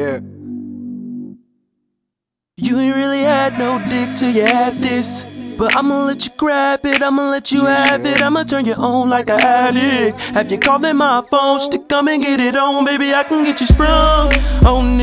Yeah. You ain't really had no dick till you had this. But I'ma let you grab it, I'ma let you have it, I'ma turn you on like an addict. Have you calling my phone to come and get it on, baby? I can get you sprung on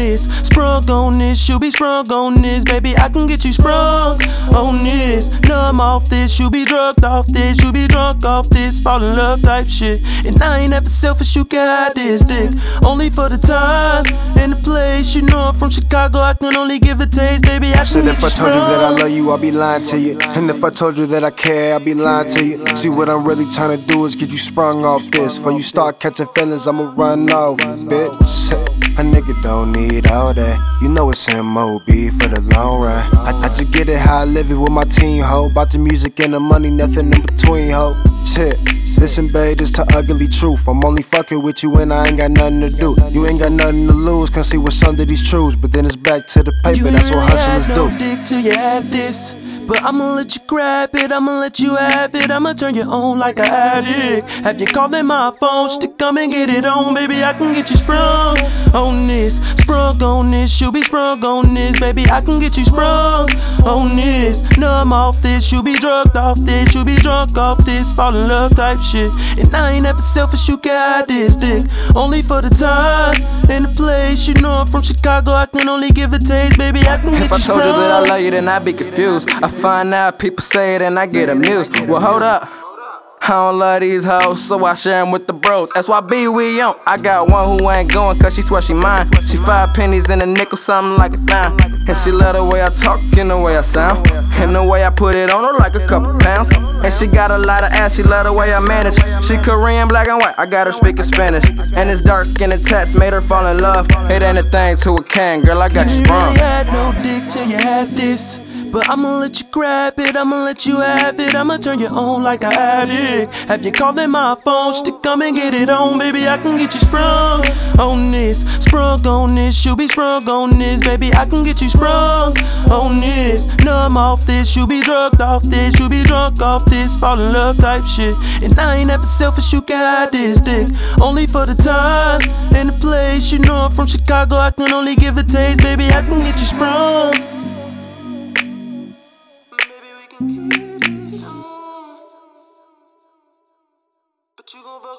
sprung on this. You be sprung on this, baby. I can get you sprung on this. Numb off this, you be drugged off this, you be drunk off this, fall in love type shit. And I ain't ever selfish, you can hide this dick only for the time and the place. You know I'm from Chicago, I can only give a taste, baby. I Said if I told you that I love you, I'll be lying to you. And if I told you that I care, I'll be lying to you. See, what I'm really trying to do is get you sprung off this. Before you start catching feelings, I'ma run off, bitch. A nigga don't need all that. You know it's MOB for the long run. I, I just get it how I live it with my team, ho. About the music and the money, nothing in between, ho. Shit. Listen, babe, this the ugly truth. I'm only fucking with you and I ain't got nothing to do. You ain't got nothing to lose, can see what's under these truths. But then it's back to the paper, ain't that's what hustlers had do. no dick till you had this. But I'ma let you grab it, I'ma let you have it, I'ma turn you on like an addict. Have you calling my phone to come and get it on, baby? I can get you sprung on this, sprung on this. You be sprung on this, baby. I can get you sprung on this. Numb off this, you be drugged off this, you be drunk off this, fall in love type shit. And I ain't ever selfish, you got this dick only for the time and the place. You know I'm from Chicago, I can only give a taste, baby. I can get If I told you that I love you, then I'd be confused. I find out people say it and I get amused. Well, hold up. I don't love these hoes, so I share them with the bros. SYB, we on. I got one who ain't going cause she swear she mine. She five pennies in a nickel, something like a dime. And she love the way I talk and the way I sound. And the way I put it on her like a couple pounds. And she got a lot of ass, she love the way I manage. She Korean, black and white, I got her speaking Spanish. And this dark skin and tats made her fall in love. It ain't a thing to a can, girl, I got you You sprung. really had no dick till you had this. But I'ma let you grab it, I'ma let you have it, I'ma turn you on like an addict. Have you calling my phone to come and get it on, baby? I can get you sprung on this, sprung on this. You be sprung on this, baby. I can get you sprung on this. Numb off this, you be drugged off this, you be drunk off this, fall in love type shit. And I ain't ever selfish, you can hide this dick only for the time and the place. You know I'm from Chicago, I can only give a taste, baby. I can get you sprung you gon' vote